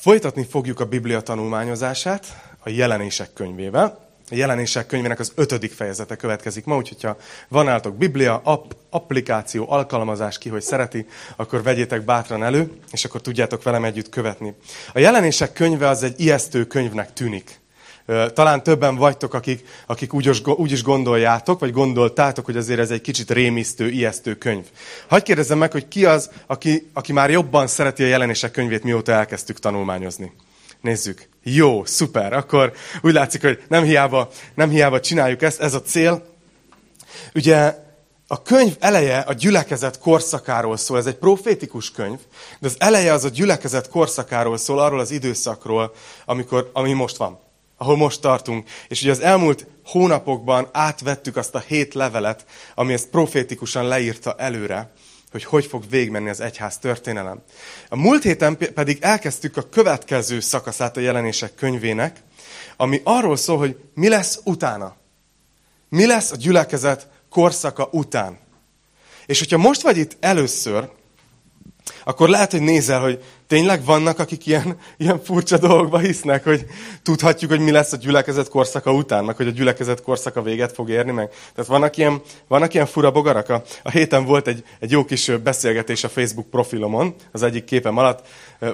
Folytatni fogjuk a Biblia tanulmányozását a jelenések könyvével. A jelenések könyvének az ötödik fejezete következik ma, úgyhogy ha van álltok Biblia, app, applikáció, alkalmazás, ki hogy szereti, akkor vegyétek bátran elő, és akkor tudjátok velem együtt követni. A jelenések könyve az egy ijesztő könyvnek tűnik. Talán többen vagytok, akik, akik úgy, úgy is gondoljátok, vagy gondoltátok, hogy azért ez egy kicsit rémisztő, ijesztő könyv. Hagyj kérdezzem meg, hogy ki az, aki, aki már jobban szereti a jelenések könyvét, mióta elkezdtük tanulmányozni. Nézzük. Jó, szuper. Akkor úgy látszik, hogy nem hiába, nem hiába csináljuk ezt, ez a cél. Ugye a könyv eleje a gyülekezet korszakáról szól, ez egy profétikus könyv, de az eleje az a gyülekezet korszakáról szól, arról az időszakról, amikor, ami most van ahol most tartunk. És ugye az elmúlt hónapokban átvettük azt a hét levelet, ami ezt profétikusan leírta előre, hogy hogy fog végmenni az egyház történelem. A múlt héten pedig elkezdtük a következő szakaszát a jelenések könyvének, ami arról szól, hogy mi lesz utána. Mi lesz a gyülekezet korszaka után. És hogyha most vagy itt először, akkor lehet, hogy nézel, hogy tényleg vannak, akik ilyen, ilyen furcsa dolgokba hisznek, hogy tudhatjuk, hogy mi lesz a gyülekezet korszaka után, meg hogy a gyülekezet korszaka véget fog érni meg. Tehát vannak ilyen, vannak ilyen fura bogarak. A, a héten volt egy, egy jó kis beszélgetés a Facebook profilomon, az egyik képem alatt.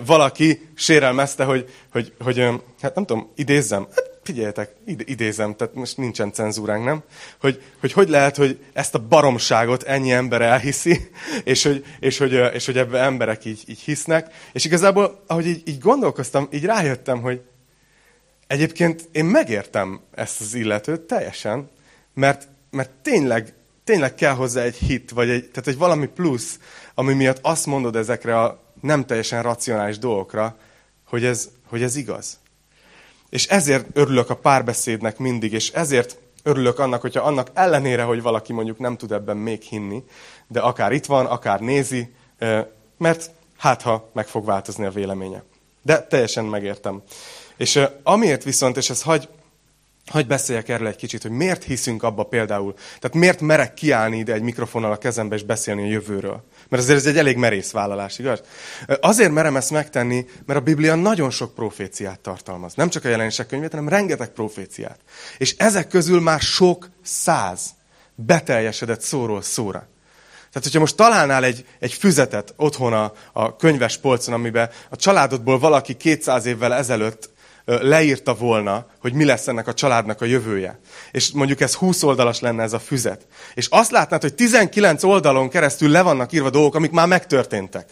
Valaki sérelmezte, hogy, hogy, hogy hát nem tudom, idézzem, hát figyeljetek, idézem, tehát most nincsen cenzúránk, nem? Hogy, hogy hogy lehet, hogy ezt a baromságot ennyi ember elhiszi, és hogy, és hogy, és hogy ebben emberek így, így hisznek. És igazából, ahogy így, így gondolkoztam, így rájöttem, hogy egyébként én megértem ezt az illetőt teljesen, mert, mert tényleg, tényleg kell hozzá egy hit, vagy egy, tehát egy valami plusz, ami miatt azt mondod ezekre a nem teljesen racionális dolgokra, hogy ez, hogy ez igaz. És ezért örülök a párbeszédnek mindig, és ezért örülök annak, hogyha annak ellenére, hogy valaki mondjuk nem tud ebben még hinni, de akár itt van, akár nézi, mert hát ha meg fog változni a véleménye. De teljesen megértem. És amiért viszont, és ez hagy, hagy beszéljek erről egy kicsit, hogy miért hiszünk abba például, tehát miért merek kiállni ide egy mikrofonnal a kezembe és beszélni a jövőről. Mert azért ez egy elég merész vállalás, igaz? Azért merem ezt megtenni, mert a Biblia nagyon sok proféciát tartalmaz. Nem csak a jelenések könyvét, hanem rengeteg proféciát. És ezek közül már sok száz beteljesedett szóról szóra. Tehát, hogyha most találnál egy, egy füzetet otthon a, a könyves polcon, amiben a családodból valaki 200 évvel ezelőtt leírta volna, hogy mi lesz ennek a családnak a jövője. És mondjuk ez 20 oldalas lenne ez a füzet. És azt látnád, hogy 19 oldalon keresztül le vannak írva dolgok, amik már megtörténtek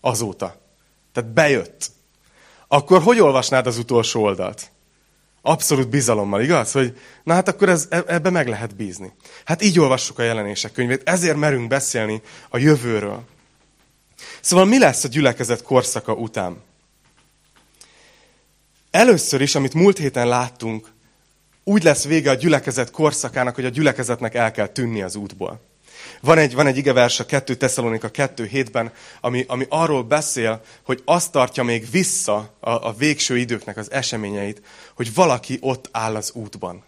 azóta. Tehát bejött. Akkor hogy olvasnád az utolsó oldalt? Abszolút bizalommal, igaz? Hogy na hát akkor ez, e, ebbe meg lehet bízni. Hát így olvassuk a jelenések könyvét, ezért merünk beszélni a jövőről. Szóval mi lesz a gyülekezet korszaka után? Először is, amit múlt héten láttunk, úgy lesz vége a gyülekezet korszakának, hogy a gyülekezetnek el kell tűnni az útból. Van egy, van egy igevers a 2 Tesszalonika 2 hétben, ami, ami arról beszél, hogy azt tartja még vissza a, a végső időknek az eseményeit, hogy valaki ott áll az útban.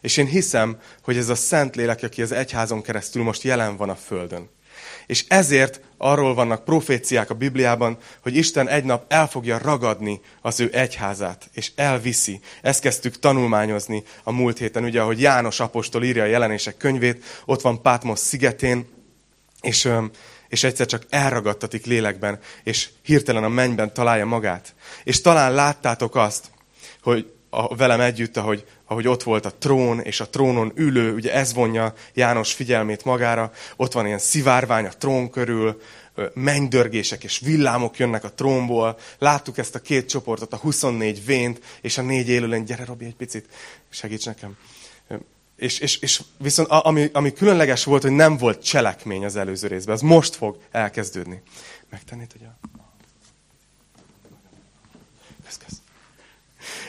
És én hiszem, hogy ez a Szentlélek, aki az egyházon keresztül most jelen van a Földön. És ezért arról vannak proféciák a Bibliában, hogy Isten egy nap el fogja ragadni az ő egyházát, és elviszi. Ezt kezdtük tanulmányozni a múlt héten, ugye, ahogy János apostol írja a jelenések könyvét, ott van Pátmos szigetén, és, és egyszer csak elragadtatik lélekben, és hirtelen a mennyben találja magát. És talán láttátok azt, hogy a, velem együtt, ahogy, ahogy ott volt a trón, és a trónon ülő, ugye ez vonja János figyelmét magára, ott van ilyen szivárvány a trón körül, mennydörgések és villámok jönnek a trónból. Láttuk ezt a két csoportot, a 24 vént és a négy élőlény. Gyere, Robi, egy picit, segíts nekem. És, és, és viszont ami, ami különleges volt, hogy nem volt cselekmény az előző részben. Az most fog elkezdődni. Megtenni tudja? Kösz,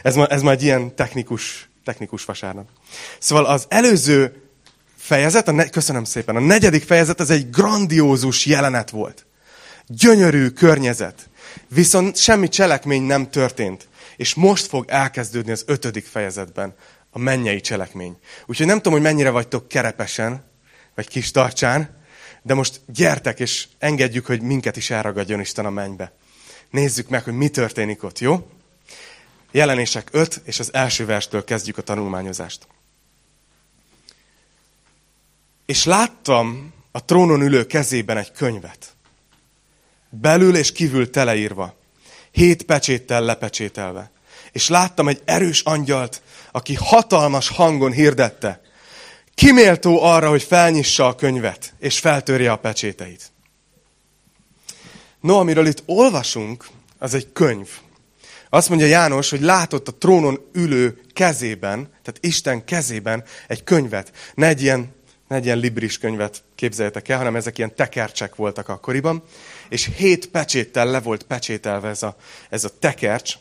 Ez, ma, ez ma egy ilyen technikus, technikus vasárnap. Szóval az előző fejezet, a ne, köszönöm szépen, a negyedik fejezet, ez egy grandiózus jelenet volt. Gyönyörű környezet. Viszont semmi cselekmény nem történt. És most fog elkezdődni az ötödik fejezetben a mennyei cselekmény. Úgyhogy nem tudom, hogy mennyire vagytok kerepesen, vagy kis tartsán, de most gyertek, és engedjük, hogy minket is elragadjon Isten a mennybe. nézzük meg, hogy mi történik ott, jó? Jelenések 5, és az első verstől kezdjük a tanulmányozást. És láttam a trónon ülő kezében egy könyvet. Belül és kívül teleírva. Hét pecséttel lepecsételve. És láttam egy erős angyalt, aki hatalmas hangon hirdette. Kiméltó arra, hogy felnyissa a könyvet, és feltörje a pecséteit. No, amiről itt olvasunk, az egy könyv. Azt mondja János, hogy látott a trónon ülő kezében, tehát Isten kezében egy könyvet. Ne egy ilyen, ne egy ilyen libris könyvet képzeljetek el, hanem ezek ilyen tekercsek voltak akkoriban. És hét pecséttel le volt pecsételve ez a, ez a tekercs.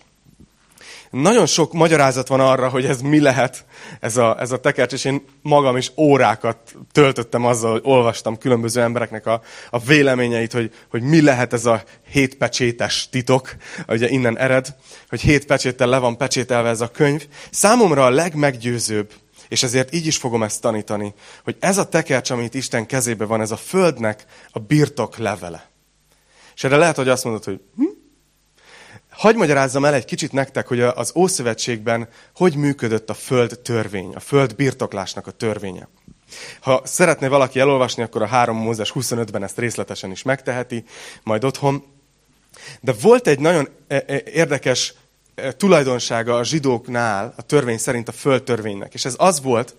Nagyon sok magyarázat van arra, hogy ez mi lehet, ez a, ez a tekercs, és én magam is órákat töltöttem azzal, hogy olvastam különböző embereknek a, a véleményeit, hogy, hogy mi lehet ez a hétpecsétes titok, ugye innen ered, hogy hét pecséttel le van pecsételve ez a könyv. Számomra a legmeggyőzőbb, és ezért így is fogom ezt tanítani, hogy ez a tekercs, amit Isten kezébe van, ez a földnek a birtok levele. És erre lehet, hogy azt mondod, hogy hm? Hagy magyarázzam el egy kicsit nektek, hogy az Ószövetségben hogy működött a föld törvény, a föld birtoklásnak a törvénye. Ha szeretné valaki elolvasni, akkor a 3 Mózes 25-ben ezt részletesen is megteheti, majd otthon. De volt egy nagyon e, e, érdekes e, tulajdonsága a zsidóknál, a törvény szerint a földtörvénynek. És ez az volt,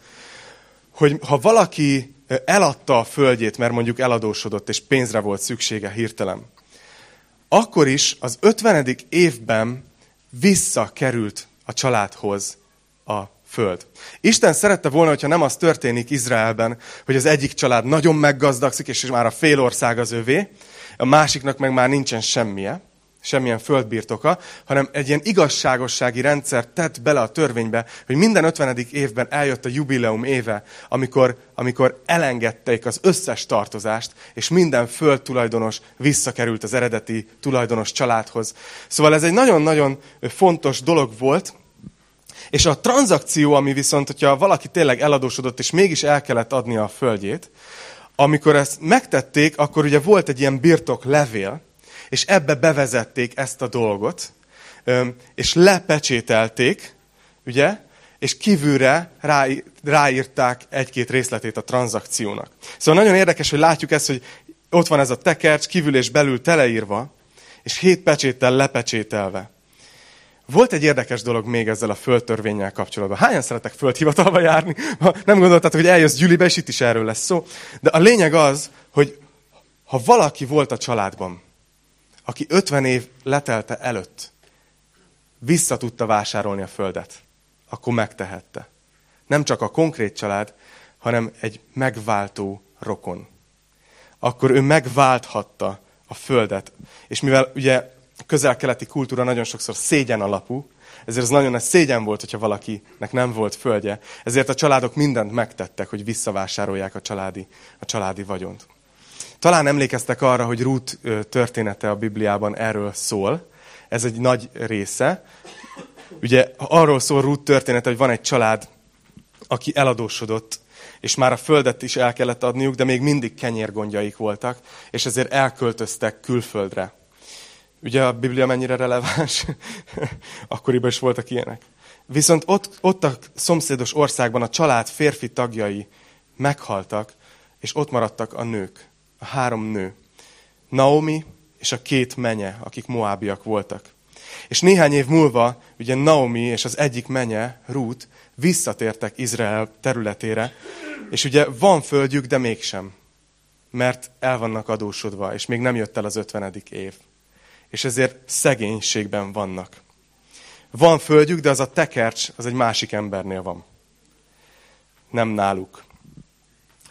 hogy ha valaki eladta a földjét, mert mondjuk eladósodott, és pénzre volt szüksége hirtelen, akkor is az 50. évben visszakerült a családhoz a föld. Isten szerette volna, hogyha nem az történik Izraelben, hogy az egyik család nagyon meggazdagszik, és már a fél ország az övé, a másiknak meg már nincsen semmije, semmilyen földbirtoka, hanem egy ilyen igazságossági rendszer tett bele a törvénybe, hogy minden 50. évben eljött a jubileum éve, amikor, amikor elengedték az összes tartozást, és minden földtulajdonos visszakerült az eredeti tulajdonos családhoz. Szóval ez egy nagyon-nagyon fontos dolog volt, és a tranzakció, ami viszont, hogyha valaki tényleg eladósodott, és mégis el kellett adni a földjét, amikor ezt megtették, akkor ugye volt egy ilyen birtok levél, és ebbe bevezették ezt a dolgot, és lepecsételték, ugye, és kívülre rá, ráírták egy-két részletét a tranzakciónak. Szóval nagyon érdekes, hogy látjuk ezt, hogy ott van ez a tekercs, kívül és belül teleírva, és hét pecséttel lepecsételve. Volt egy érdekes dolog még ezzel a földtörvényel kapcsolatban. Hányan szeretek földhivatalba járni? Ha nem gondoltad, hogy eljössz Gyülibe, és itt is erről lesz szó. De a lényeg az, hogy ha valaki volt a családban, aki 50 év letelte előtt vissza tudta vásárolni a földet, akkor megtehette. Nem csak a konkrét család, hanem egy megváltó rokon. Akkor ő megválthatta a földet. És mivel ugye a közel-keleti kultúra nagyon sokszor szégyen alapú, ezért ez nagyon nagy szégyen volt, hogyha valakinek nem volt földje. Ezért a családok mindent megtettek, hogy visszavásárolják a családi, a családi vagyont. Talán emlékeztek arra, hogy Ruth története a Bibliában erről szól. Ez egy nagy része. Ugye arról szól Ruth története, hogy van egy család, aki eladósodott, és már a földet is el kellett adniuk, de még mindig kenyérgondjaik voltak, és ezért elköltöztek külföldre. Ugye a Biblia mennyire releváns? Akkoriban is voltak ilyenek. Viszont ott, ott a szomszédos országban a család férfi tagjai meghaltak, és ott maradtak a nők a három nő. Naomi és a két menye, akik moábiak voltak. És néhány év múlva, ugye Naomi és az egyik menye, Ruth, visszatértek Izrael területére, és ugye van földjük, de mégsem. Mert el vannak adósodva, és még nem jött el az ötvenedik év. És ezért szegénységben vannak. Van földjük, de az a tekercs, az egy másik embernél van. Nem náluk.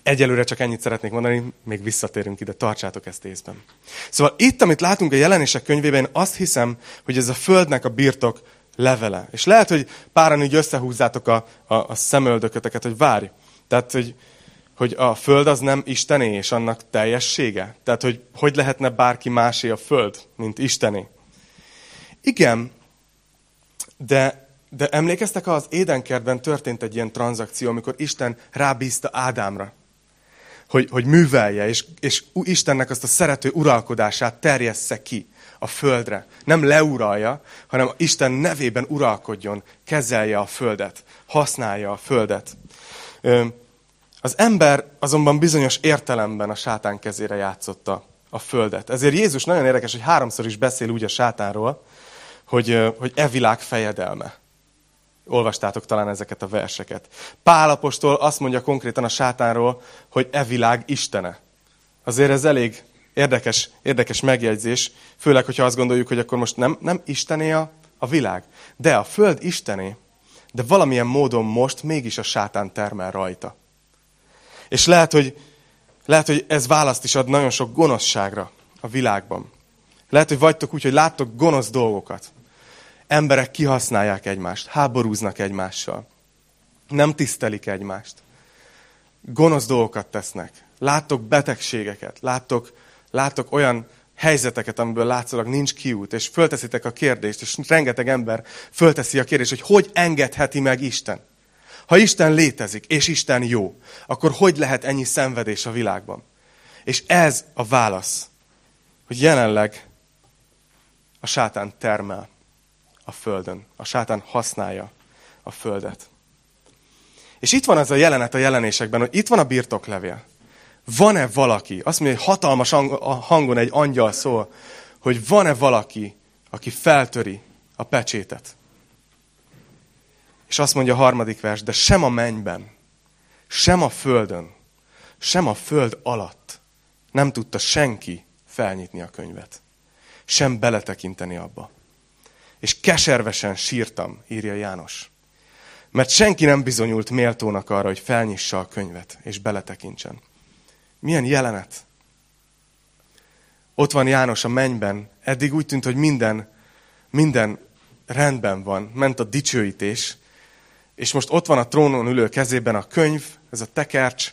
Egyelőre csak ennyit szeretnék mondani, még visszatérünk ide, tartsátok ezt észben. Szóval itt, amit látunk a jelenések könyvében, én azt hiszem, hogy ez a földnek a birtok levele. És lehet, hogy páran így összehúzzátok a, a, a szemöldököteket, hogy várj. Tehát, hogy, hogy a föld az nem Istené, és annak teljessége. Tehát, hogy hogy lehetne bárki másé a föld, mint Istené. Igen, de de emlékeztek, az édenkertben történt egy ilyen tranzakció, amikor Isten rábízta Ádámra, hogy, hogy művelje, és, és Istennek azt a szerető uralkodását terjessze ki a földre. Nem leuralja, hanem Isten nevében uralkodjon, kezelje a földet, használja a földet. Az ember azonban bizonyos értelemben a sátán kezére játszotta a földet. Ezért Jézus nagyon érdekes, hogy háromszor is beszél úgy a sátánról, hogy, hogy e világ fejedelme. Olvastátok talán ezeket a verseket. Pálapostól azt mondja konkrétan a sátánról, hogy e világ istene. Azért ez elég érdekes, érdekes megjegyzés, főleg, hogyha azt gondoljuk, hogy akkor most nem, nem istené a, a világ. De a föld istené, de valamilyen módon most mégis a sátán termel rajta. És lehet, hogy, lehet, hogy ez választ is ad nagyon sok gonoszságra a világban. Lehet, hogy vagytok úgy, hogy láttok gonosz dolgokat. Emberek kihasználják egymást, háborúznak egymással. Nem tisztelik egymást. Gonosz dolgokat tesznek. Láttok betegségeket, láttok, láttok olyan helyzeteket, amiből látszólag nincs kiút, és fölteszitek a kérdést, és rengeteg ember fölteszi a kérdést, hogy hogy engedheti meg Isten. Ha Isten létezik, és Isten jó, akkor hogy lehet ennyi szenvedés a világban? És ez a válasz, hogy jelenleg a sátán termel a földön. A sátán használja a földet. És itt van ez a jelenet a jelenésekben, hogy itt van a birtoklevél. Van-e valaki, azt mondja, hogy hatalmas hangon egy angyal szól, hogy van-e valaki, aki feltöri a pecsétet. És azt mondja a harmadik vers, de sem a mennyben, sem a földön, sem a föld alatt nem tudta senki felnyitni a könyvet. Sem beletekinteni abba. És keservesen sírtam, írja János. Mert senki nem bizonyult méltónak arra, hogy felnyissa a könyvet, és beletekintsen. Milyen jelenet? Ott van János a mennyben. Eddig úgy tűnt, hogy minden, minden rendben van. Ment a dicsőítés. És most ott van a trónon ülő kezében a könyv, ez a tekercs.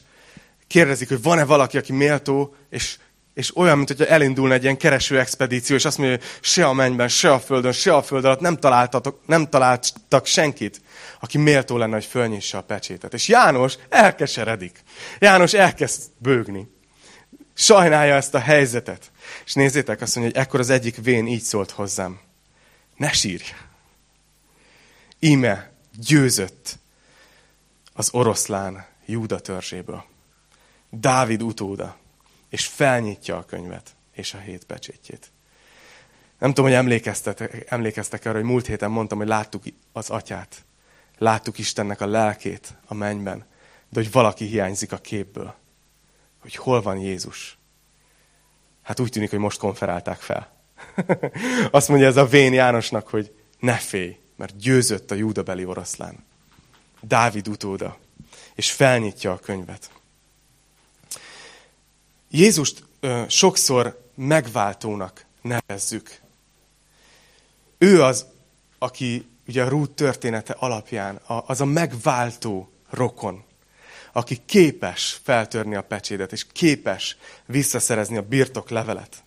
Kérdezik, hogy van-e valaki, aki méltó, és, és olyan, mint hogyha elindulna egy ilyen kereső expedíció, és azt mondja, hogy se a mennyben, se a földön, se a föld alatt nem, találtatok, nem találtak senkit, aki méltó lenne, hogy fölnyissa a pecsétet. És János elkeseredik. János elkezd bőgni. Sajnálja ezt a helyzetet. És nézzétek, azt mondja, hogy ekkor az egyik vén így szólt hozzám. Ne sírj! Íme győzött az oroszlán Júda törzséből. Dávid utóda. És felnyitja a könyvet és a hét pecsétjét. Nem tudom, hogy emlékeztek, emlékeztek arra, hogy múlt héten mondtam, hogy láttuk az atyát. Láttuk Istennek a lelkét a mennyben, de hogy valaki hiányzik a képből. Hogy hol van Jézus. Hát úgy tűnik, hogy most konferálták fel. Azt mondja ez a Vén Jánosnak, hogy ne félj, mert győzött a júdabeli oroszlán. Dávid utóda. És felnyitja a könyvet. Jézust ö, sokszor megváltónak nevezzük. Ő az, aki ugye a Rút története alapján az a megváltó rokon, aki képes feltörni a pecsédet, és képes visszaszerezni a birtok levelet.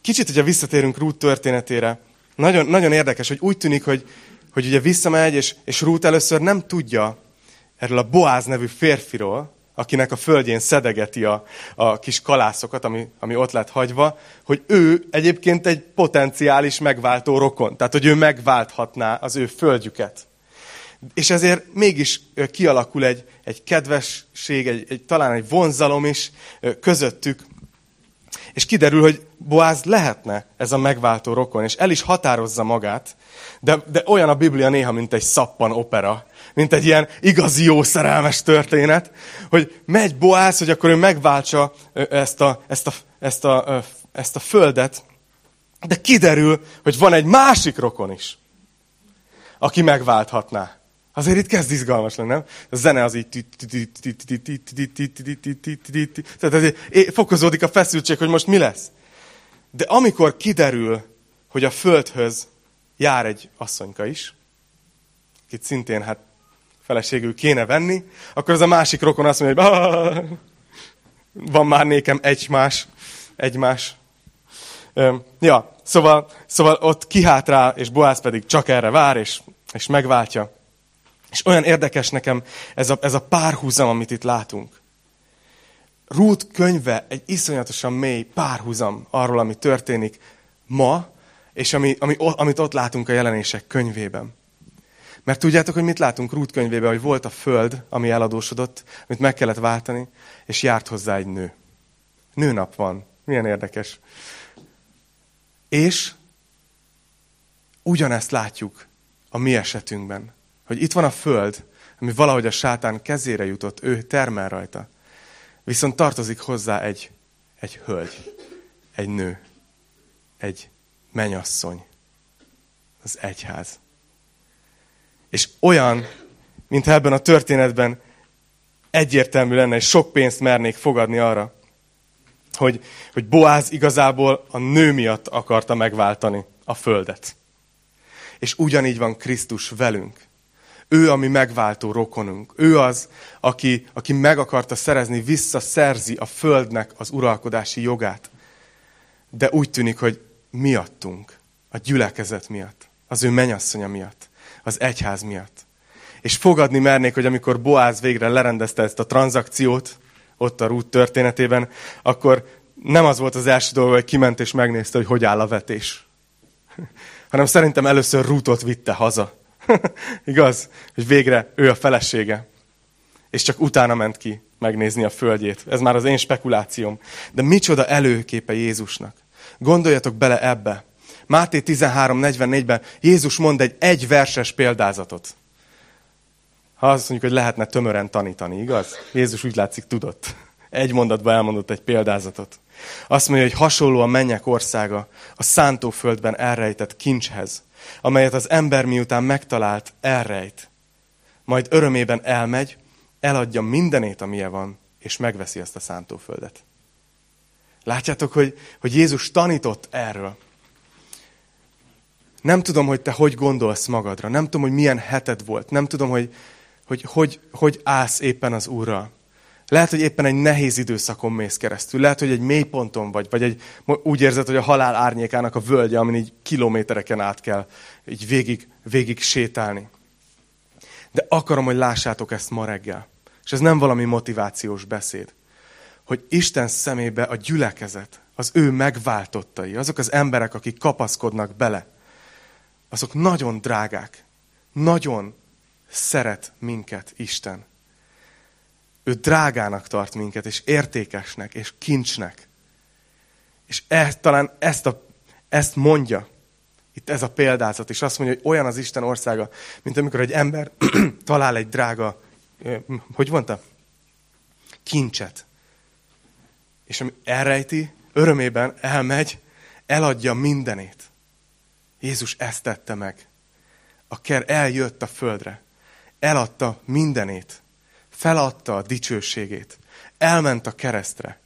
Kicsit, hogyha visszatérünk Rút történetére, nagyon, nagyon érdekes, hogy úgy tűnik, hogy, hogy ugye visszamegy, és, és Rút először nem tudja erről a Boáz nevű férfiról, akinek a földjén szedegeti a, a kis kalászokat, ami, ami ott lett hagyva, hogy ő egyébként egy potenciális megváltó rokon. Tehát, hogy ő megválthatná az ő földjüket. És ezért mégis kialakul egy, egy kedvesség, egy, egy, talán egy vonzalom is közöttük. És kiderül, hogy Boáz lehetne ez a megváltó rokon, és el is határozza magát, de, de olyan a Biblia néha, mint egy szappan opera, mint egy ilyen igazi jó szerelmes történet, hogy megy Boáz, hogy akkor ő megváltsa ezt a, ezt a, ezt a, ezt a földet, de kiderül, hogy van egy másik rokon is, aki megválthatná. Azért itt kezd izgalmas lenni, nem? A zene az így... Tehát fokozódik a feszültség, hogy most mi lesz. De amikor kiderül, hogy a földhöz jár egy asszonyka is, akit szintén hát feleségül kéne venni, akkor az a másik rokon azt mondja, hogy van már nékem egymás, egymás. Ja, szóval, szóval ott kihátrál, és Boász pedig csak erre vár, és, és megváltja. És olyan érdekes nekem ez a, ez a párhuzam, amit itt látunk. Ruth könyve egy iszonyatosan mély párhuzam arról, ami történik ma, és ami, ami, amit ott látunk a jelenések könyvében. Mert tudjátok, hogy mit látunk Rút könyvében, hogy volt a föld, ami eladósodott, amit meg kellett váltani, és járt hozzá egy nő. Nőnap van. Milyen érdekes. És ugyanezt látjuk a mi esetünkben. Hogy itt van a föld, ami valahogy a sátán kezére jutott, ő termel rajta. Viszont tartozik hozzá egy, egy hölgy, egy nő, egy menyasszony, az egyház. És olyan, mint ebben a történetben egyértelmű lenne, és sok pénzt mernék fogadni arra, hogy, hogy Boáz igazából a nő miatt akarta megváltani a földet. És ugyanígy van Krisztus velünk. Ő a mi megváltó rokonunk. Ő az, aki, aki meg akarta szerezni, visszaszerzi a földnek az uralkodási jogát. De úgy tűnik, hogy miattunk, a gyülekezet miatt, az ő menyasszonya miatt, az egyház miatt. És fogadni mernék, hogy amikor Boáz végre lerendezte ezt a tranzakciót, ott a rút történetében, akkor nem az volt az első dolga, hogy kiment és megnézte, hogy hogy áll a vetés. Hanem szerintem először rútot vitte haza. Igaz? Hogy végre ő a felesége. És csak utána ment ki megnézni a földjét. Ez már az én spekulációm. De micsoda előképe Jézusnak. Gondoljatok bele ebbe. Máté 13.44-ben Jézus mond egy egyverses példázatot. Ha azt mondjuk, hogy lehetne tömören tanítani, igaz? Jézus úgy látszik tudott. Egy mondatban elmondott egy példázatot. Azt mondja, hogy hasonló a mennyek országa a szántóföldben elrejtett kincshez, amelyet az ember miután megtalált, elrejt. Majd örömében elmegy, eladja mindenét, amilyen van, és megveszi ezt a szántóföldet. Látjátok, hogy, hogy Jézus tanított erről. Nem tudom, hogy te hogy gondolsz magadra. Nem tudom, hogy milyen heted volt. Nem tudom, hogy hogy, hogy, hogy állsz éppen az Úrral. Lehet, hogy éppen egy nehéz időszakon mész keresztül. Lehet, hogy egy mélyponton vagy, vagy egy, úgy érzed, hogy a halál árnyékának a völgye, amin így kilométereken át kell így végig, végig sétálni. De akarom, hogy lássátok ezt ma reggel. És ez nem valami motivációs beszéd. Hogy Isten szemébe a gyülekezet, az ő megváltottai, azok az emberek, akik kapaszkodnak bele, azok nagyon drágák, nagyon szeret minket Isten. Ő drágának tart minket, és értékesnek, és kincsnek. És e, talán ezt, a, ezt mondja, itt ez a példázat, és azt mondja, hogy olyan az Isten országa, mint amikor egy ember talál egy drága, hogy mondta? Kincset. És ami elrejti, örömében elmegy, eladja mindenét. Jézus ezt tette meg. A ker eljött a földre. Eladta mindenét feladta a dicsőségét, elment a keresztre,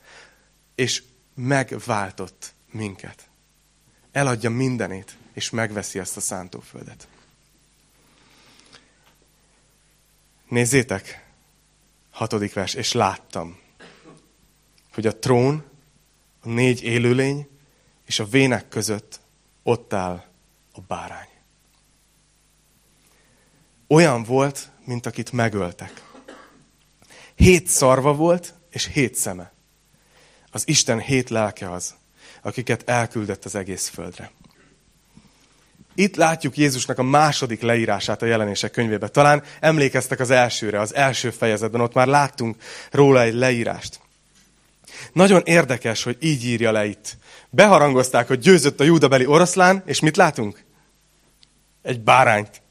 és megváltott minket. Eladja mindenét, és megveszi ezt a szántóföldet. Nézzétek, hatodik vers, és láttam, hogy a trón, a négy élőlény és a vének között ott áll a bárány. Olyan volt, mint akit megöltek. Hét szarva volt, és hét szeme. Az Isten hét lelke az, akiket elküldött az egész földre. Itt látjuk Jézusnak a második leírását a jelenések könyvében. Talán emlékeztek az elsőre, az első fejezetben, ott már láttunk róla egy leírást. Nagyon érdekes, hogy így írja le itt. Beharangozták, hogy győzött a júdabeli oroszlán, és mit látunk? Egy bárányt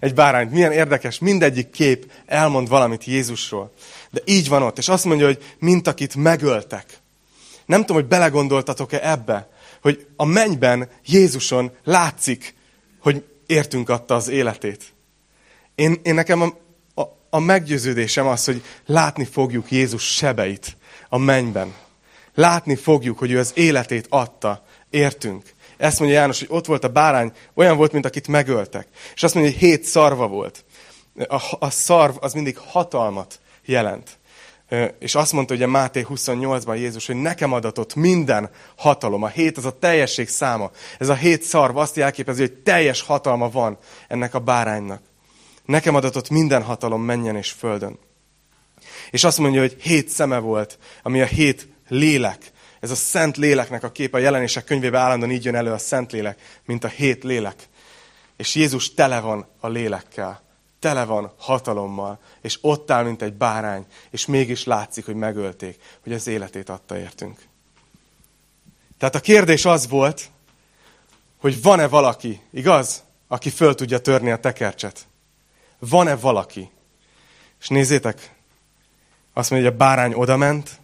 egy bárányt. Milyen érdekes, mindegyik kép elmond valamit Jézusról. De így van ott, és azt mondja, hogy mint akit megöltek. Nem tudom, hogy belegondoltatok-e ebbe, hogy a mennyben Jézuson látszik, hogy értünk adta az életét. Én, én nekem a, a, a meggyőződésem az, hogy látni fogjuk Jézus sebeit a mennyben. Látni fogjuk, hogy ő az életét adta, értünk. Ezt mondja János, hogy ott volt a bárány, olyan volt, mint akit megöltek. És azt mondja, hogy hét szarva volt. A, a szarv az mindig hatalmat jelent. És azt mondta ugye Máté 28-ban Jézus, hogy nekem adatott minden hatalom. A hét az a teljesség száma. Ez a hét szarv azt jelképezi, hogy teljes hatalma van ennek a báránynak. Nekem adatott minden hatalom menjen és földön. És azt mondja, hogy hét szeme volt, ami a hét lélek, Ez a Szent Léleknek a kép a jelenések könyvében állandóan így jön elő a Szent Lélek, mint a hét lélek. És Jézus tele van a lélekkel, tele van hatalommal, és ott áll, mint egy bárány, és mégis látszik, hogy megölték, hogy az életét adta értünk. Tehát a kérdés az volt, hogy van-e valaki, igaz, aki föl tudja törni a tekercset. Van-e valaki? És nézzétek, azt mondja, hogy a bárány odament,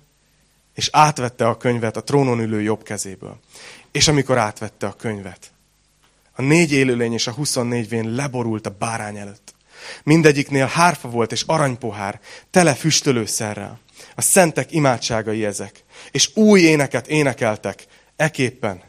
és átvette a könyvet a trónon ülő jobb kezéből. És amikor átvette a könyvet, a négy élőlény és a 24 vén leborult a bárány előtt. Mindegyiknél hárfa volt és aranypohár, tele füstölőszerrel. A szentek imádságai ezek. És új éneket énekeltek, eképpen.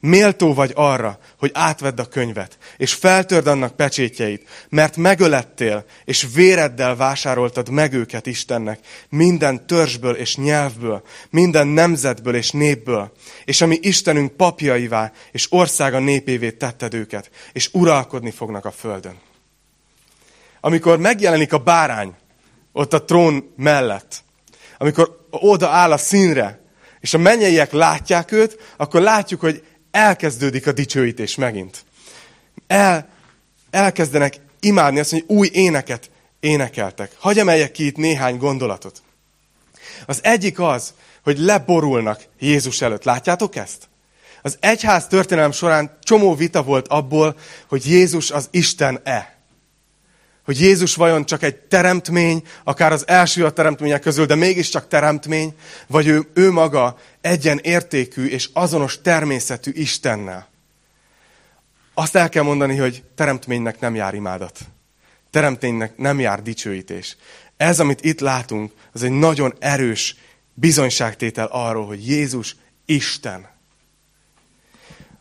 Méltó vagy arra, hogy átvedd a könyvet, és feltörd annak pecsétjeit, mert megölettél, és véreddel vásároltad meg őket Istennek, minden törzsből és nyelvből, minden nemzetből és népből, és ami Istenünk papjaivá és országa népévé tetted őket, és uralkodni fognak a földön. Amikor megjelenik a bárány ott a trón mellett, amikor oda áll a színre, és a mennyeiek látják őt, akkor látjuk, hogy elkezdődik a dicsőítés megint. El, elkezdenek imádni azt, hogy új éneket énekeltek. Hagy emeljek ki itt néhány gondolatot. Az egyik az, hogy leborulnak Jézus előtt. Látjátok ezt? Az egyház történelem során csomó vita volt abból, hogy Jézus az Isten-e. Hogy Jézus vajon csak egy teremtmény, akár az első a teremtmények közül, de mégiscsak teremtmény, vagy ő, ő maga egyen értékű és azonos természetű Istennel. Azt el kell mondani, hogy teremtménynek nem jár imádat. Teremtménynek nem jár dicsőítés. Ez, amit itt látunk, az egy nagyon erős bizonyságtétel arról, hogy Jézus Isten.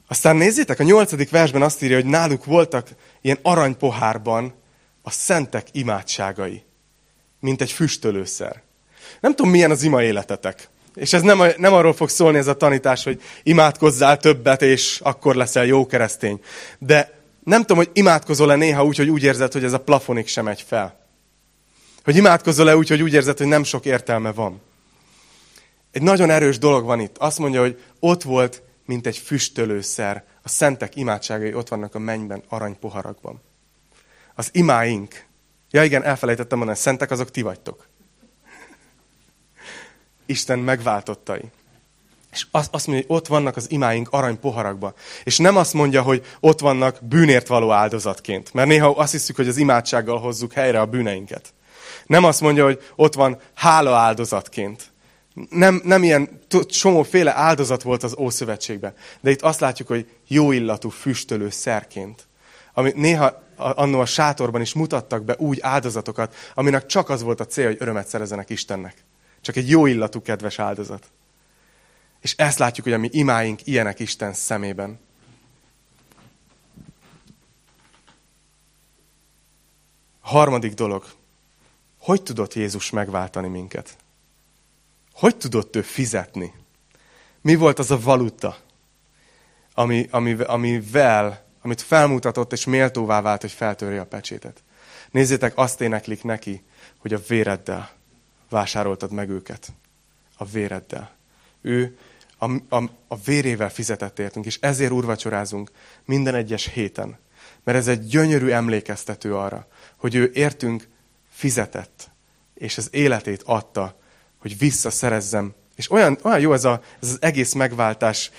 Aztán nézzétek, a nyolcadik versben azt írja, hogy náluk voltak ilyen aranypohárban a szentek imádságai, mint egy füstölőszer. Nem tudom, milyen az ima életetek. És ez nem, nem arról fog szólni ez a tanítás, hogy imádkozzál többet, és akkor leszel jó keresztény. De nem tudom, hogy imádkozol-e néha úgy, hogy úgy érzed, hogy ez a plafonig sem megy fel. Hogy imádkozol-e úgy, hogy úgy érzed, hogy nem sok értelme van. Egy nagyon erős dolog van itt. Azt mondja, hogy ott volt, mint egy füstölőszer. A szentek imádságai ott vannak a mennyben, aranypoharakban az imáink. Ja igen, elfelejtettem mondani, szentek azok ti vagytok. Isten megváltottai. És azt, azt mondja, hogy ott vannak az imáink arany poharakban. És nem azt mondja, hogy ott vannak bűnért való áldozatként. Mert néha azt hiszük, hogy az imádsággal hozzuk helyre a bűneinket. Nem azt mondja, hogy ott van hála áldozatként. Nem, nem ilyen csomóféle áldozat volt az Ószövetségben. De itt azt látjuk, hogy jó illatú füstölő szerként. Ami néha annó a sátorban is mutattak be úgy áldozatokat, aminek csak az volt a cél, hogy örömet szerezenek Istennek. Csak egy jó illatú, kedves áldozat. És ezt látjuk, hogy a mi imáink ilyenek Isten szemében. Harmadik dolog. Hogy tudott Jézus megváltani minket? Hogy tudott ő fizetni? Mi volt az a valuta, ami, ami, amivel amit felmutatott és méltóvá vált, hogy feltörje a pecsétet. Nézzétek, azt éneklik neki, hogy a véreddel vásároltad meg őket. A véreddel. Ő a, a, a vérével fizetett értünk, és ezért urvacsorázunk minden egyes héten. Mert ez egy gyönyörű emlékeztető arra, hogy ő értünk fizetett, és az életét adta, hogy visszaszerezzem. És olyan, olyan jó ez, a, ez az egész megváltás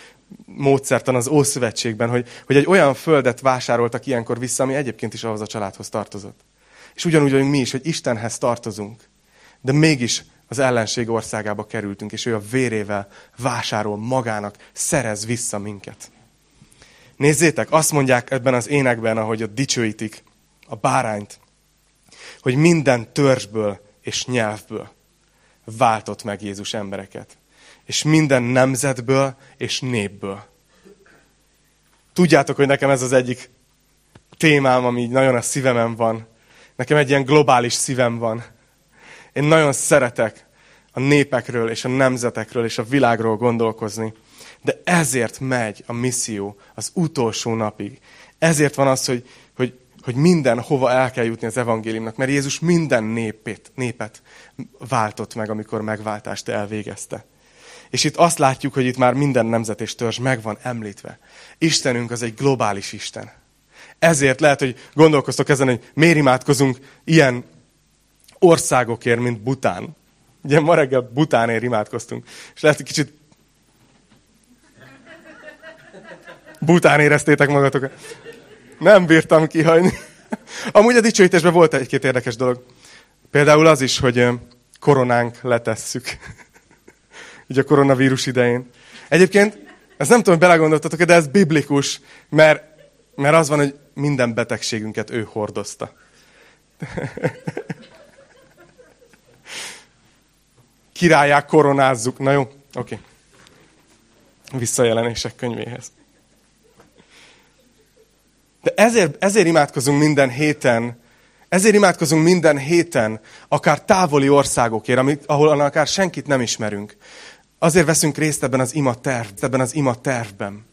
módszertan az Ószövetségben, hogy, hogy egy olyan földet vásároltak ilyenkor vissza, ami egyébként is ahhoz a családhoz tartozott. És ugyanúgy vagyunk mi is, hogy Istenhez tartozunk, de mégis az ellenség országába kerültünk, és ő a vérével vásárol magának, szerez vissza minket. Nézzétek, azt mondják ebben az énekben, ahogy ott dicsőítik a bárányt, hogy minden törzsből és nyelvből váltott meg Jézus embereket és minden nemzetből és népből. Tudjátok, hogy nekem ez az egyik témám, ami nagyon a szívemen van. Nekem egy ilyen globális szívem van. Én nagyon szeretek a népekről és a nemzetekről és a világról gondolkozni. De ezért megy a misszió az utolsó napig. Ezért van az, hogy, hogy, hogy minden hova el kell jutni az evangéliumnak, mert Jézus minden népét, népet váltott meg, amikor megváltást elvégezte. És itt azt látjuk, hogy itt már minden nemzet és törzs meg van említve. Istenünk az egy globális Isten. Ezért lehet, hogy gondolkoztok ezen, hogy miért imádkozunk ilyen országokért, mint Bután. Ugye ma reggel Butánért imádkoztunk. És lehet, hogy kicsit Bután éreztétek magatokat. Nem bírtam kihagyni. Amúgy a dicsőítésben volt egy-két érdekes dolog. Például az is, hogy koronánk letesszük. Így a koronavírus idején. Egyébként, ezt nem tudom, hogy belegondoltatok de ez biblikus, mert, mert az van, hogy minden betegségünket ő hordozta. Királyák koronázzuk. Na jó, oké. Okay. Visszajelenések könyvéhez. De ezért, ezért imádkozunk minden héten, ezért imádkozunk minden héten, akár távoli országokért, amit, ahol akár senkit nem ismerünk. Azért veszünk részt ebben az ima terv, ebben az ima tervben.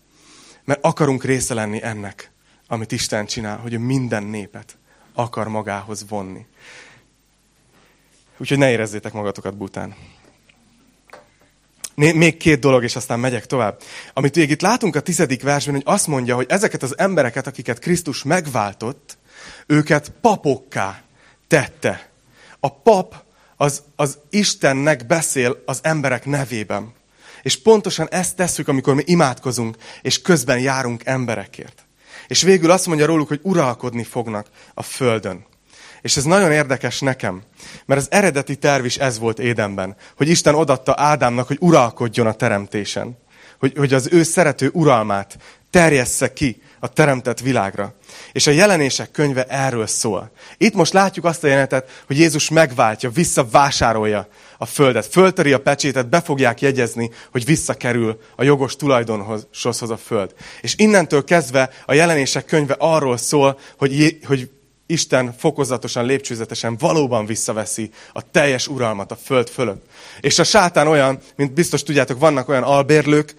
Mert akarunk része lenni ennek, amit Isten csinál, hogy minden népet akar magához vonni. Úgyhogy ne érezzétek magatokat bután. Még két dolog, és aztán megyek tovább. Amit még itt látunk a tizedik versben, hogy azt mondja, hogy ezeket az embereket, akiket Krisztus megváltott, őket papokká tette. A pap az, az Istennek beszél az emberek nevében. És pontosan ezt tesszük, amikor mi imádkozunk, és közben járunk emberekért. És végül azt mondja róluk, hogy uralkodni fognak a földön. És ez nagyon érdekes nekem, mert az eredeti terv is ez volt Édenben, hogy Isten odatta Ádámnak, hogy uralkodjon a teremtésen. Hogy, hogy az ő szerető uralmát terjessze ki a teremtett világra. És a jelenések könyve erről szól. Itt most látjuk azt a jelenetet, hogy Jézus megváltja, visszavásárolja a földet. Föltöri a pecsétet, be fogják jegyezni, hogy visszakerül a jogos tulajdonhoz a föld. És innentől kezdve a jelenések könyve arról szól, hogy, hogy Isten fokozatosan, lépcsőzetesen valóban visszaveszi a teljes uralmat a föld fölött. És a sátán olyan, mint biztos tudjátok, vannak olyan albérlők,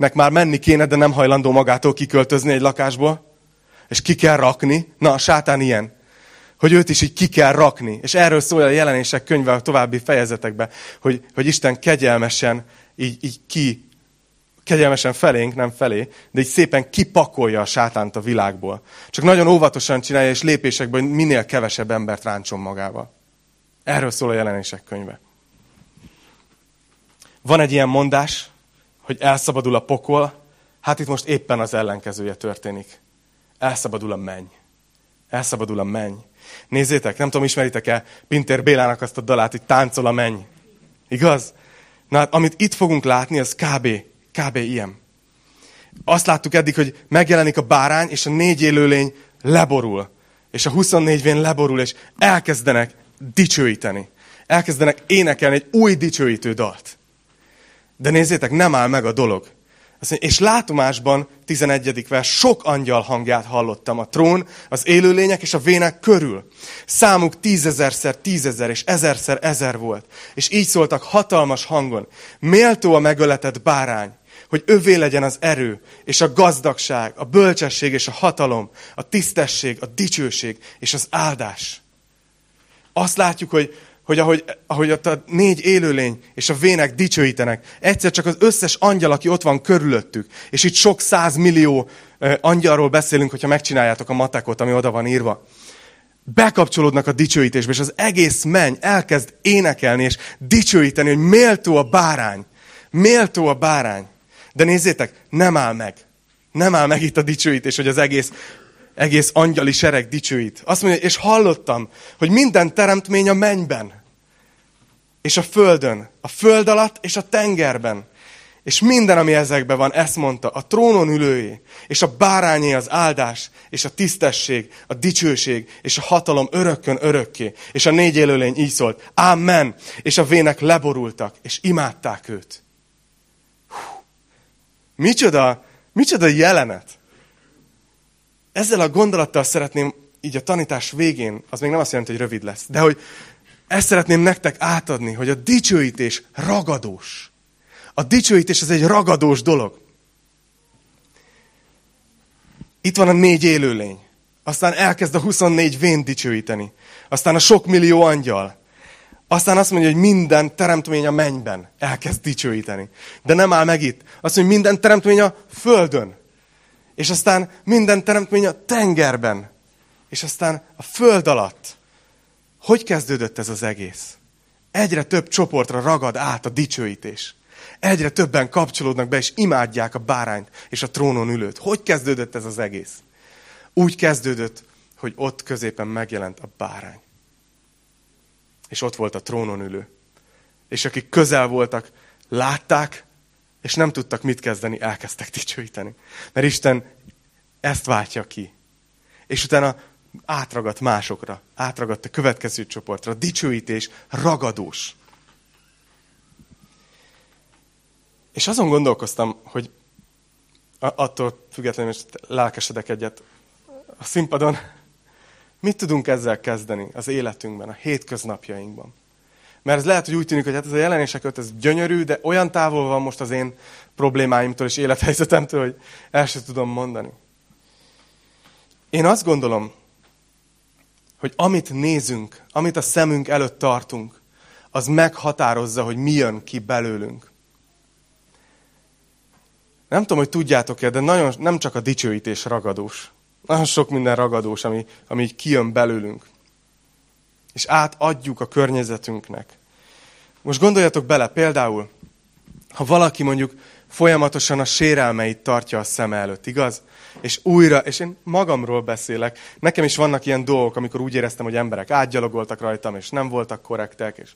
akiknek már menni kéne, de nem hajlandó magától kiköltözni egy lakásból, és ki kell rakni. Na, a sátán ilyen, hogy őt is így ki kell rakni. És erről szól a jelenések könyve a további fejezetekben, hogy, hogy Isten kegyelmesen így, így ki kegyelmesen felénk, nem felé, de így szépen kipakolja a sátánt a világból. Csak nagyon óvatosan csinálja, és lépésekben minél kevesebb embert ráncson magával. Erről szól a jelenések könyve. Van egy ilyen mondás, hogy elszabadul a pokol, hát itt most éppen az ellenkezője történik. Elszabadul a menny. Elszabadul a menny. Nézzétek, nem tudom, ismeritek-e Pintér Bélának azt a dalát, hogy táncol a menny. Igaz? Na hát, amit itt fogunk látni, az kb. Kb. ilyen. Azt láttuk eddig, hogy megjelenik a bárány, és a négy élőlény leborul. És a 24 vén leborul, és elkezdenek dicsőíteni. Elkezdenek énekelni egy új dicsőítő dalt. De nézzétek, nem áll meg a dolog. Azt mondja, és látomásban, 11. vers, sok angyal hangját hallottam a trón, az élőlények és a vének körül. Számuk tízezerszer tízezer és ezerszer ezer volt. És így szóltak hatalmas hangon. Méltó a megöletett bárány, hogy övé legyen az erő, és a gazdagság, a bölcsesség és a hatalom, a tisztesség, a dicsőség és az áldás. Azt látjuk, hogy, hogy ahogy, ahogy ott a négy élőlény és a vének dicsőítenek, egyszer csak az összes angyal, aki ott van körülöttük, és itt sok százmillió angyalról beszélünk, hogyha megcsináljátok a matekot, ami oda van írva, bekapcsolódnak a dicsőítésbe, és az egész menny elkezd énekelni, és dicsőíteni, hogy méltó a bárány. Méltó a bárány. De nézzétek, nem áll meg. Nem áll meg itt a dicsőítés, hogy az egész, egész angyali sereg dicsőít. Azt mondja, és hallottam, hogy minden teremtmény a mennyben, és a földön, a föld alatt és a tengerben. És minden, ami ezekben van, ezt mondta, a trónon ülőjé, és a bárányé az áldás, és a tisztesség, a dicsőség, és a hatalom örökkön örökké. És a négy élőlény így szólt, Amen. És a vének leborultak, és imádták őt. Micsoda, micsoda jelenet. Ezzel a gondolattal szeretném így a tanítás végén, az még nem azt jelenti, hogy rövid lesz, de hogy ezt szeretném nektek átadni, hogy a dicsőítés ragadós. A dicsőítés az egy ragadós dolog. Itt van a négy élőlény. Aztán elkezd a 24 vén dicsőíteni. Aztán a sok millió angyal. Aztán azt mondja, hogy minden teremtmény a mennyben elkezd dicsőíteni. De nem áll meg itt. Azt mondja, hogy minden teremtmény a földön. És aztán minden teremtmény a tengerben. És aztán a föld alatt. Hogy kezdődött ez az egész? Egyre több csoportra ragad át a dicsőítés. Egyre többen kapcsolódnak be, és imádják a bárányt és a trónon ülőt. Hogy kezdődött ez az egész? Úgy kezdődött, hogy ott középen megjelent a bárány. És ott volt a trónon ülő. És akik közel voltak, látták, és nem tudtak mit kezdeni, elkezdtek dicsőíteni. Mert Isten ezt váltja ki. És utána átragadt másokra, átragadt a következő csoportra. Dicsőítés ragadós. És azon gondolkoztam, hogy attól függetlenül, hogy lelkesedek egyet a színpadon, mit tudunk ezzel kezdeni az életünkben, a hétköznapjainkban. Mert ez lehet, hogy úgy tűnik, hogy hát ez a jelenések öt, ez gyönyörű, de olyan távol van most az én problémáimtól és élethelyzetemtől, hogy el sem tudom mondani. Én azt gondolom, hogy amit nézünk, amit a szemünk előtt tartunk, az meghatározza, hogy mi jön ki belőlünk. Nem tudom, hogy tudjátok-e, de nagyon, nem csak a dicsőítés ragadós. Nagyon sok minden ragadós, ami, ami így kijön belőlünk. És átadjuk a környezetünknek. Most gondoljatok bele, például, ha valaki mondjuk folyamatosan a sérelmeit tartja a szem előtt, igaz? És újra, és én magamról beszélek, nekem is vannak ilyen dolgok, amikor úgy éreztem, hogy emberek átgyalogoltak rajtam, és nem voltak korrektek, és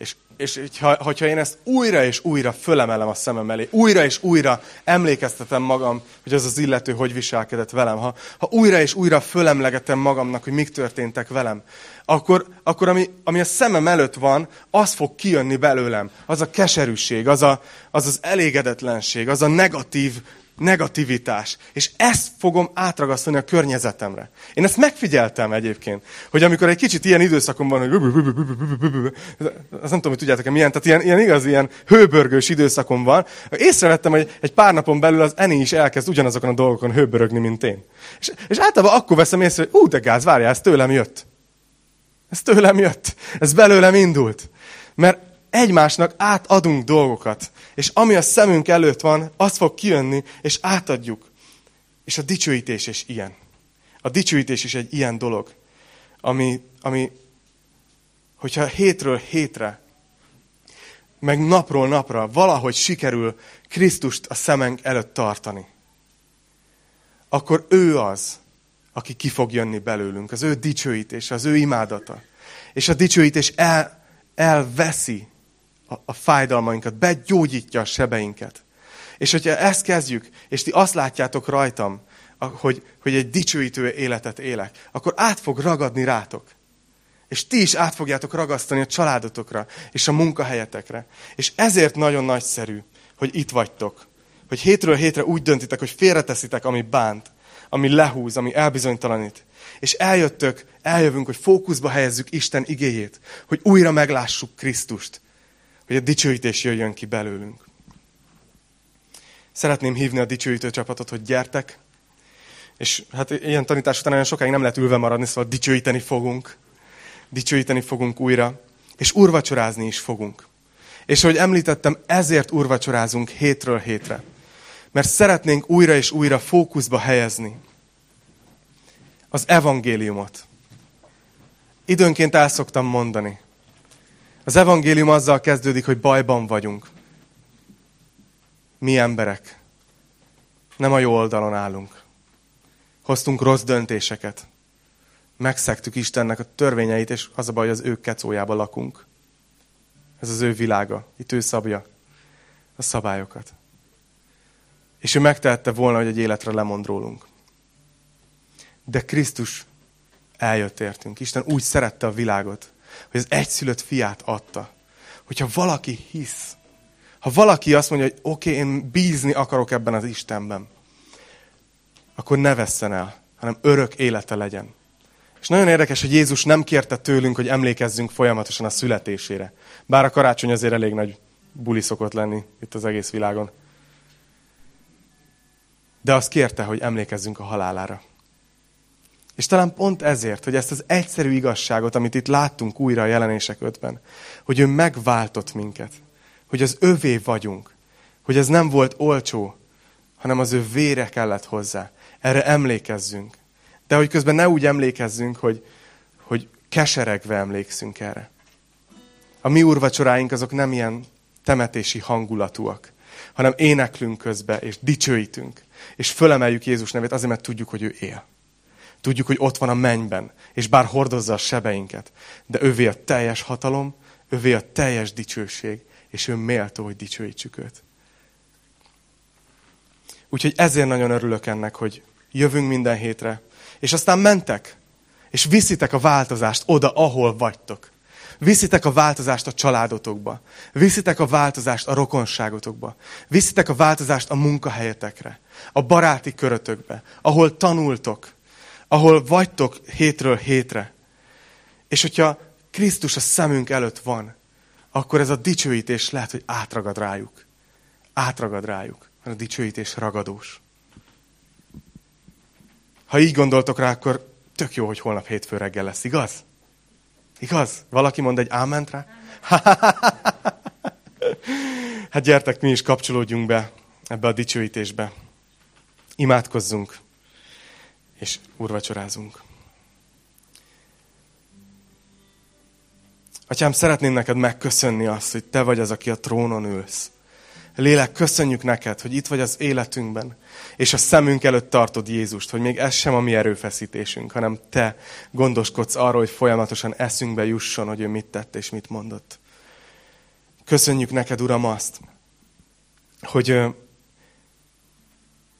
és, és ha, hogyha én ezt újra és újra fölemelem a szemem elé, újra és újra emlékeztetem magam, hogy az az illető hogy viselkedett velem, ha, ha újra és újra fölemlegetem magamnak, hogy mik történtek velem, akkor, akkor ami, ami a szemem előtt van, az fog kijönni belőlem. Az a keserűség, az, a, az az elégedetlenség, az a negatív negativitás. És ezt fogom átragasztani a környezetemre. Én ezt megfigyeltem egyébként, hogy amikor egy kicsit ilyen időszakom van, hogy azt nem tudom, hogy tudjátok-e milyen, tehát ilyen, ilyen igaz, ilyen hőbörgős időszakom van, észrevettem, hogy egy pár napon belül az Eni is elkezd ugyanazokon a dolgokon hőbörögni, mint én. És, és általában akkor veszem észre, hogy ú, de gáz, várjál, ez tőlem jött. Ez tőlem jött. Ez belőlem indult. Mert egymásnak átadunk dolgokat. És ami a szemünk előtt van, az fog kijönni, és átadjuk. És a dicsőítés is ilyen. A dicsőítés is egy ilyen dolog, ami, ami hogyha hétről hétre, meg napról napra valahogy sikerül Krisztust a szemünk előtt tartani, akkor ő az, aki ki fog jönni belőlünk, az ő dicsőítése, az ő imádata. És a dicsőítés el, elveszi a, a fájdalmainkat, begyógyítja a sebeinket. És hogyha ezt kezdjük, és ti azt látjátok rajtam, hogy, hogy egy dicsőítő életet élek, akkor át fog ragadni rátok. És ti is át fogjátok ragasztani a családotokra, és a munkahelyetekre. És ezért nagyon nagyszerű, hogy itt vagytok. Hogy hétről hétre úgy döntitek, hogy félreteszitek, ami bánt, ami lehúz, ami elbizonytalanít. És eljöttök, eljövünk, hogy fókuszba helyezzük Isten igéjét, hogy újra meglássuk Krisztust, hogy a dicsőítés jöjjön ki belőlünk. Szeretném hívni a dicsőítő csapatot, hogy gyertek, és hát ilyen tanítás után nagyon sokáig nem lehet ülve maradni, szóval dicsőíteni fogunk. Dicsőíteni fogunk újra, és urvacsorázni is fogunk. És ahogy említettem, ezért urvacsorázunk hétről hétre. Mert szeretnénk újra és újra fókuszba helyezni az evangéliumot. Időnként el szoktam mondani, az evangélium azzal kezdődik, hogy bajban vagyunk. Mi emberek. Nem a jó oldalon állunk. Hoztunk rossz döntéseket. Megszektük Istennek a törvényeit, és az a baj, hogy az ő kecójába lakunk. Ez az ő világa. Itt ő szabja a szabályokat. És ő megtehette volna, hogy egy életre lemond rólunk. De Krisztus eljött értünk. Isten úgy szerette a világot, hogy az egyszülött fiát adta. Hogyha valaki hisz, ha valaki azt mondja, hogy oké, okay, én bízni akarok ebben az Istenben, akkor ne vesszen el, hanem örök élete legyen. És nagyon érdekes, hogy Jézus nem kérte tőlünk, hogy emlékezzünk folyamatosan a születésére. Bár a karácsony azért elég nagy buli szokott lenni itt az egész világon. De azt kérte, hogy emlékezzünk a halálára. És talán pont ezért, hogy ezt az egyszerű igazságot, amit itt láttunk újra a jelenések ötben, hogy ő megváltott minket, hogy az övé vagyunk, hogy ez nem volt olcsó, hanem az ő vére kellett hozzá. Erre emlékezzünk. De hogy közben ne úgy emlékezzünk, hogy, hogy keseregve emlékszünk erre. A mi úrvacsoráink azok nem ilyen temetési hangulatúak, hanem éneklünk közbe, és dicsőítünk, és fölemeljük Jézus nevét azért, mert tudjuk, hogy ő él. Tudjuk, hogy ott van a mennyben, és bár hordozza a sebeinket, de ővé a teljes hatalom, ővé a teljes dicsőség, és ő méltó, hogy dicsőítsük őt. Úgyhogy ezért nagyon örülök ennek, hogy jövünk minden hétre, és aztán mentek, és viszitek a változást oda, ahol vagytok. Viszitek a változást a családotokba. Viszitek a változást a rokonságotokba. Viszitek a változást a munkahelyetekre, a baráti körötökbe, ahol tanultok, ahol vagytok hétről hétre. És hogyha Krisztus a szemünk előtt van, akkor ez a dicsőítés lehet, hogy átragad rájuk. Átragad rájuk, mert a dicsőítés ragadós. Ha így gondoltok rá, akkor tök jó, hogy holnap hétfő reggel lesz, igaz? Igaz? Valaki mond egy áment rá? hát gyertek, mi is kapcsolódjunk be ebbe a dicsőítésbe. Imádkozzunk, és úrvacsorázunk. Atyám, szeretném neked megköszönni azt, hogy te vagy az, aki a trónon ülsz. Lélek, köszönjük neked, hogy itt vagy az életünkben, és a szemünk előtt tartod Jézust, hogy még ez sem a mi erőfeszítésünk, hanem te gondoskodsz arról, hogy folyamatosan eszünkbe jusson, hogy ő mit tett és mit mondott. Köszönjük neked, Uram, azt, hogy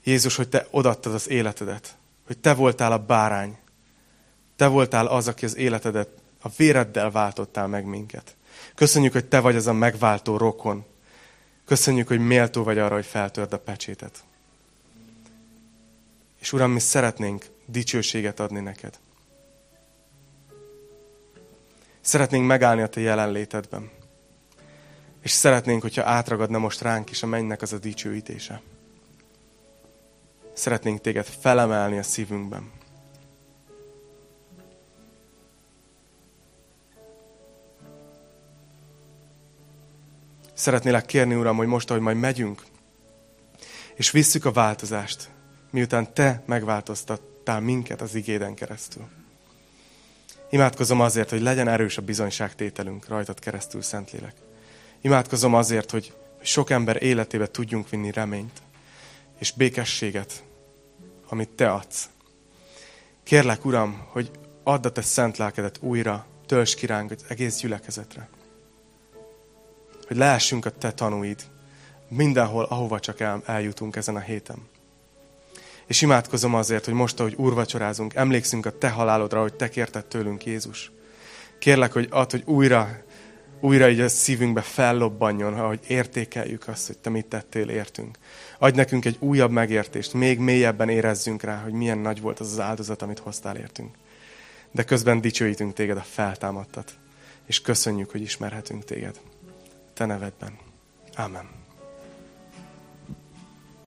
Jézus, hogy te odattad az életedet, hogy te voltál a bárány, te voltál az, aki az életedet a véreddel váltottál meg minket. Köszönjük, hogy te vagy az a megváltó rokon, Köszönjük, hogy méltó vagy arra, hogy feltörd a pecsétet. És Uram, mi szeretnénk dicsőséget adni neked. Szeretnénk megállni a Te jelenlétedben. És szeretnénk, hogyha átragadna most ránk is a mennynek az a dicsőítése. Szeretnénk Téged felemelni a szívünkben. Szeretnélek kérni, Uram, hogy most, ahogy majd megyünk, és visszük a változást, miután Te megváltoztattál minket az igéden keresztül. Imádkozom azért, hogy legyen erős a bizonyságtételünk rajtad keresztül, Szentlélek. Imádkozom azért, hogy sok ember életébe tudjunk vinni reményt és békességet, amit Te adsz. Kérlek, Uram, hogy add a Te szent lelkedet újra, tölts ki ránk az egész gyülekezetre hogy lehessünk a te tanúid mindenhol, ahova csak el, eljutunk ezen a héten. És imádkozom azért, hogy most, ahogy úrvacsorázunk, emlékszünk a te halálodra, hogy te kérted tőlünk Jézus. Kérlek, hogy add, hogy újra, újra így a szívünkbe fellobbanjon, ahogy értékeljük azt, hogy te mit tettél, értünk. Adj nekünk egy újabb megértést, még mélyebben érezzünk rá, hogy milyen nagy volt az az áldozat, amit hoztál értünk. De közben dicsőítünk téged a feltámadtat, és köszönjük, hogy ismerhetünk téged te nevedben. Amen.